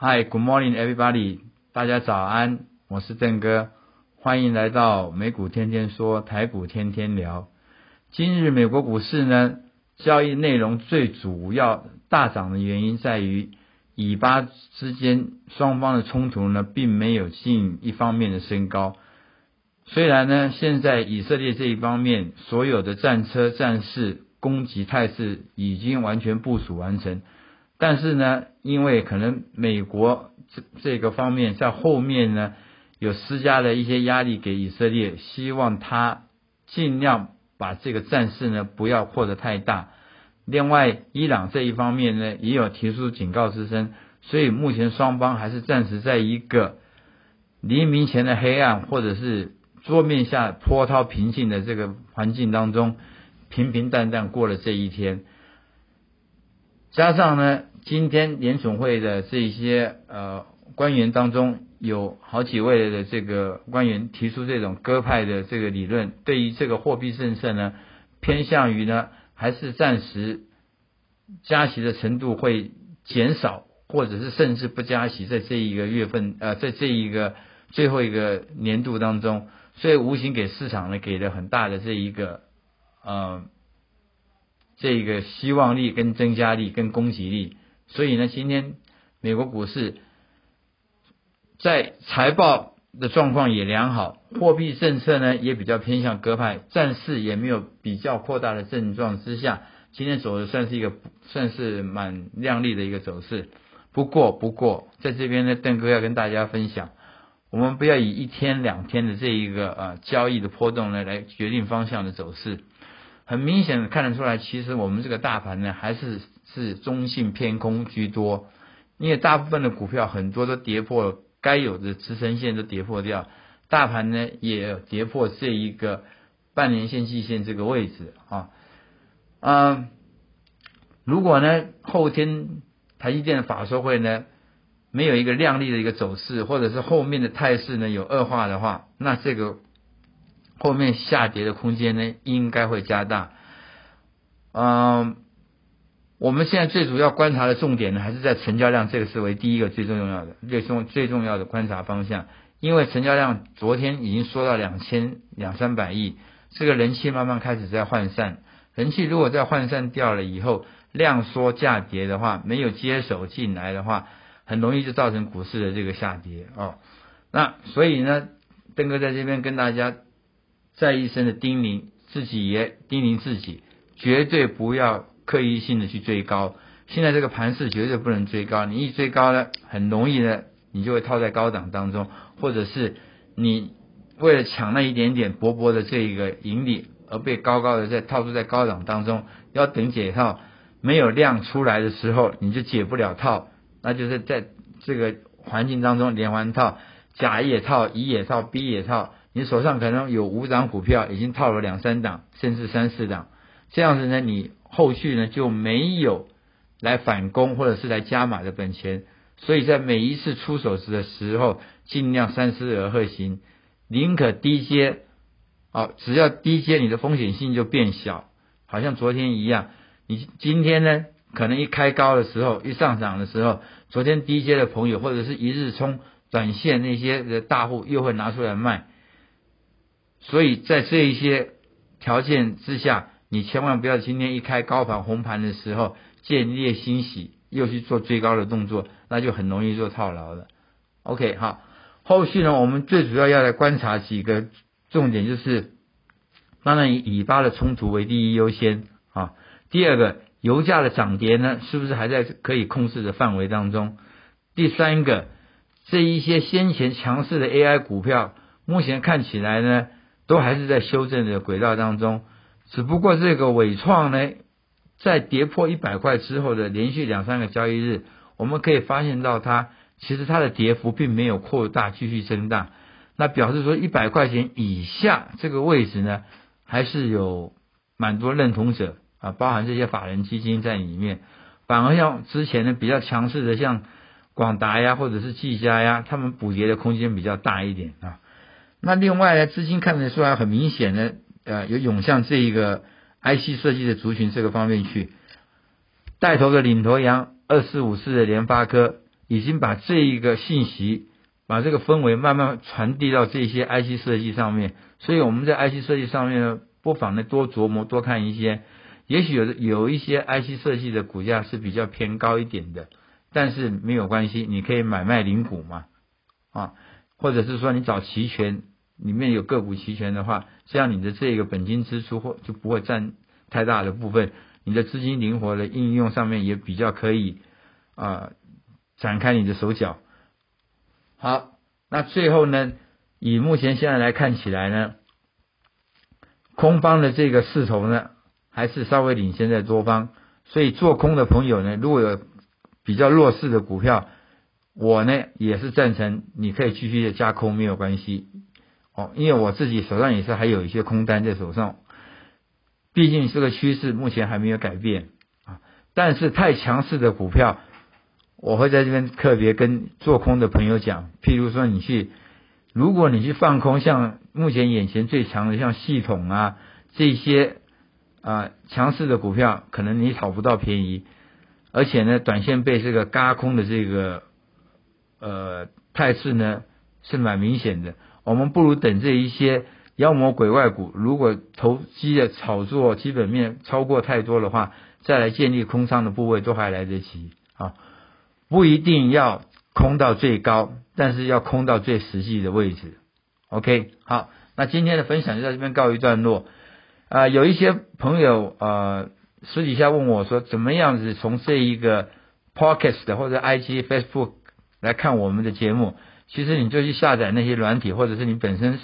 Hi, good morning, everybody. 大家早安，我是郑哥，欢迎来到美股天天说，台股天天聊。今日美国股市呢，交易内容最主要大涨的原因在于，以巴之间双方的冲突呢，并没有进一方面的升高。虽然呢，现在以色列这一方面所有的战车、战士攻击态势已经完全部署完成，但是呢，因为可能美国这这个方面在后面呢有施加了一些压力给以色列，希望他尽量把这个战事呢不要扩得太大。另外，伊朗这一方面呢也有提出警告之声，所以目前双方还是暂时在一个黎明前的黑暗，或者是。桌面下波涛平静的这个环境当中，平平淡淡过了这一天。加上呢，今天联总会的这些呃官员当中，有好几位的这个官员提出这种鸽派的这个理论，对于这个货币政策呢，偏向于呢还是暂时加息的程度会减少，或者是甚至不加息，在这一个月份呃，在这一个最后一个年度当中。所以无形给市场呢给了很大的这一个呃这个希望力跟增加力跟攻击力，所以呢今天美国股市在财报的状况也良好，货币政策呢也比较偏向鸽派，战事也没有比较扩大的症状之下，今天走的算是一个算是蛮亮丽的一个走势。不过不过在这边呢，邓哥要跟大家分享。我们不要以一天两天的这一个呃交易的波动呢来决定方向的走势。很明显的看得出来，其实我们这个大盘呢还是是中性偏空居多，因为大部分的股票很多都跌破了该有的支撑线都跌破掉，大盘呢也跌破这一个半年线、季线这个位置啊。嗯，如果呢后天台积电的法说会呢？没有一个亮丽的一个走势，或者是后面的态势呢有恶化的话，那这个后面下跌的空间呢应该会加大。嗯，我们现在最主要观察的重点呢还是在成交量，这个是为第一个最重要的、最重最重要的观察方向。因为成交量昨天已经缩到两千两三百亿，这个人气慢慢开始在涣散。人气如果在涣散掉了以后，量缩价跌的话，没有接手进来的话。很容易就造成股市的这个下跌哦，那所以呢，邓哥在这边跟大家再一生的叮咛，自己也叮咛自己，绝对不要刻意性的去追高。现在这个盘势绝对不能追高，你一追高呢，很容易呢，你就会套在高档当中，或者是你为了抢那一点点薄薄的这一个盈利，而被高高的在套住在高档当中，要等解套没有量出来的时候，你就解不了套。那就是在这个环境当中连环套，甲也套，乙也套，B 也套，你手上可能有五档股票，已经套了两三档，甚至三四档，这样子呢，你后续呢就没有来反攻或者是来加码的本钱，所以在每一次出手时的时候，尽量三思而后行，宁可低接，哦，只要低接，你的风险性就变小，好像昨天一样，你今天呢？可能一开高的时候，一上涨的时候，昨天低阶的朋友或者是一日冲短线那些的大户又会拿出来卖，所以在这一些条件之下，你千万不要今天一开高盘红盘的时候见猎欣喜，又去做最高的动作，那就很容易做套牢了。OK，好，后续呢，我们最主要要来观察几个重点，就是当然以以巴的冲突为第一优先啊，第二个。油价的涨跌呢，是不是还在可以控制的范围当中？第三个，这一些先前强势的 AI 股票，目前看起来呢，都还是在修正的轨道当中。只不过这个伟创呢，在跌破一百块之后的连续两三个交易日，我们可以发现到它其实它的跌幅并没有扩大，继续增大。那表示说一百块钱以下这个位置呢，还是有蛮多认同者。啊，包含这些法人基金在里面，反而像之前的比较强势的，像广达呀，或者是技嘉呀，他们补跌的空间比较大一点啊。那另外呢，资金看得出来很明显的，呃，有涌向这一个 IC 设计的族群这个方面去，带头的领头羊二四五四的联发科，已经把这一个信息，把这个氛围慢慢传递到这些 IC 设计上面。所以我们在 IC 设计上面呢，不妨呢多琢磨，多看一些。也许有有一些 IC 设计的股价是比较偏高一点的，但是没有关系，你可以买卖零股嘛，啊，或者是说你找期权，里面有个股期权的话，这样你的这个本金支出或就不会占太大的部分，你的资金灵活的应用上面也比较可以啊展开你的手脚。好，那最后呢，以目前现在来看起来呢，空方的这个势头呢。还是稍微领先在多方，所以做空的朋友呢，如果有比较弱势的股票，我呢也是赞成你可以继续的加空没有关系哦，因为我自己手上也是还有一些空单在手上，毕竟这个趋势目前还没有改变啊。但是太强势的股票，我会在这边特别跟做空的朋友讲，譬如说你去，如果你去放空，像目前眼前最强的像系统啊这些。啊，强势的股票可能你讨不到便宜，而且呢，短线被这个嘎空的这个呃态势呢是蛮明显的。我们不如等这一些妖魔鬼怪股，如果投机的炒作基本面超过太多的话，再来建立空仓的部位都还来得及啊。不一定要空到最高，但是要空到最实际的位置。OK，好，那今天的分享就在这边告一段落。啊，有一些朋友呃私底下问我说，怎么样子从这一个 podcast 或者 IG、Facebook 来看我们的节目？其实你就去下载那些软体，或者是你本身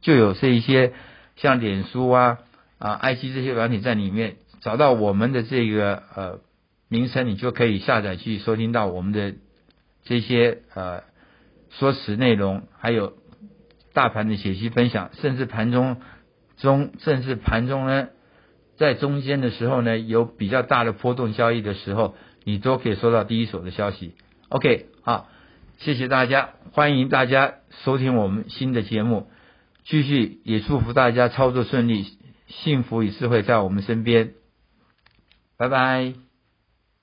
就有这一些像脸书啊、啊 IG 这些软体在里面，找到我们的这个呃名称，你就可以下载去收听到我们的这些呃说辞内容，还有大盘的解析分享，甚至盘中。中甚至盘中呢，在中间的时候呢，有比较大的波动交易的时候，你都可以收到第一手的消息。OK，好，谢谢大家，欢迎大家收听我们新的节目，继续也祝福大家操作顺利，幸福与智慧在我们身边，拜拜。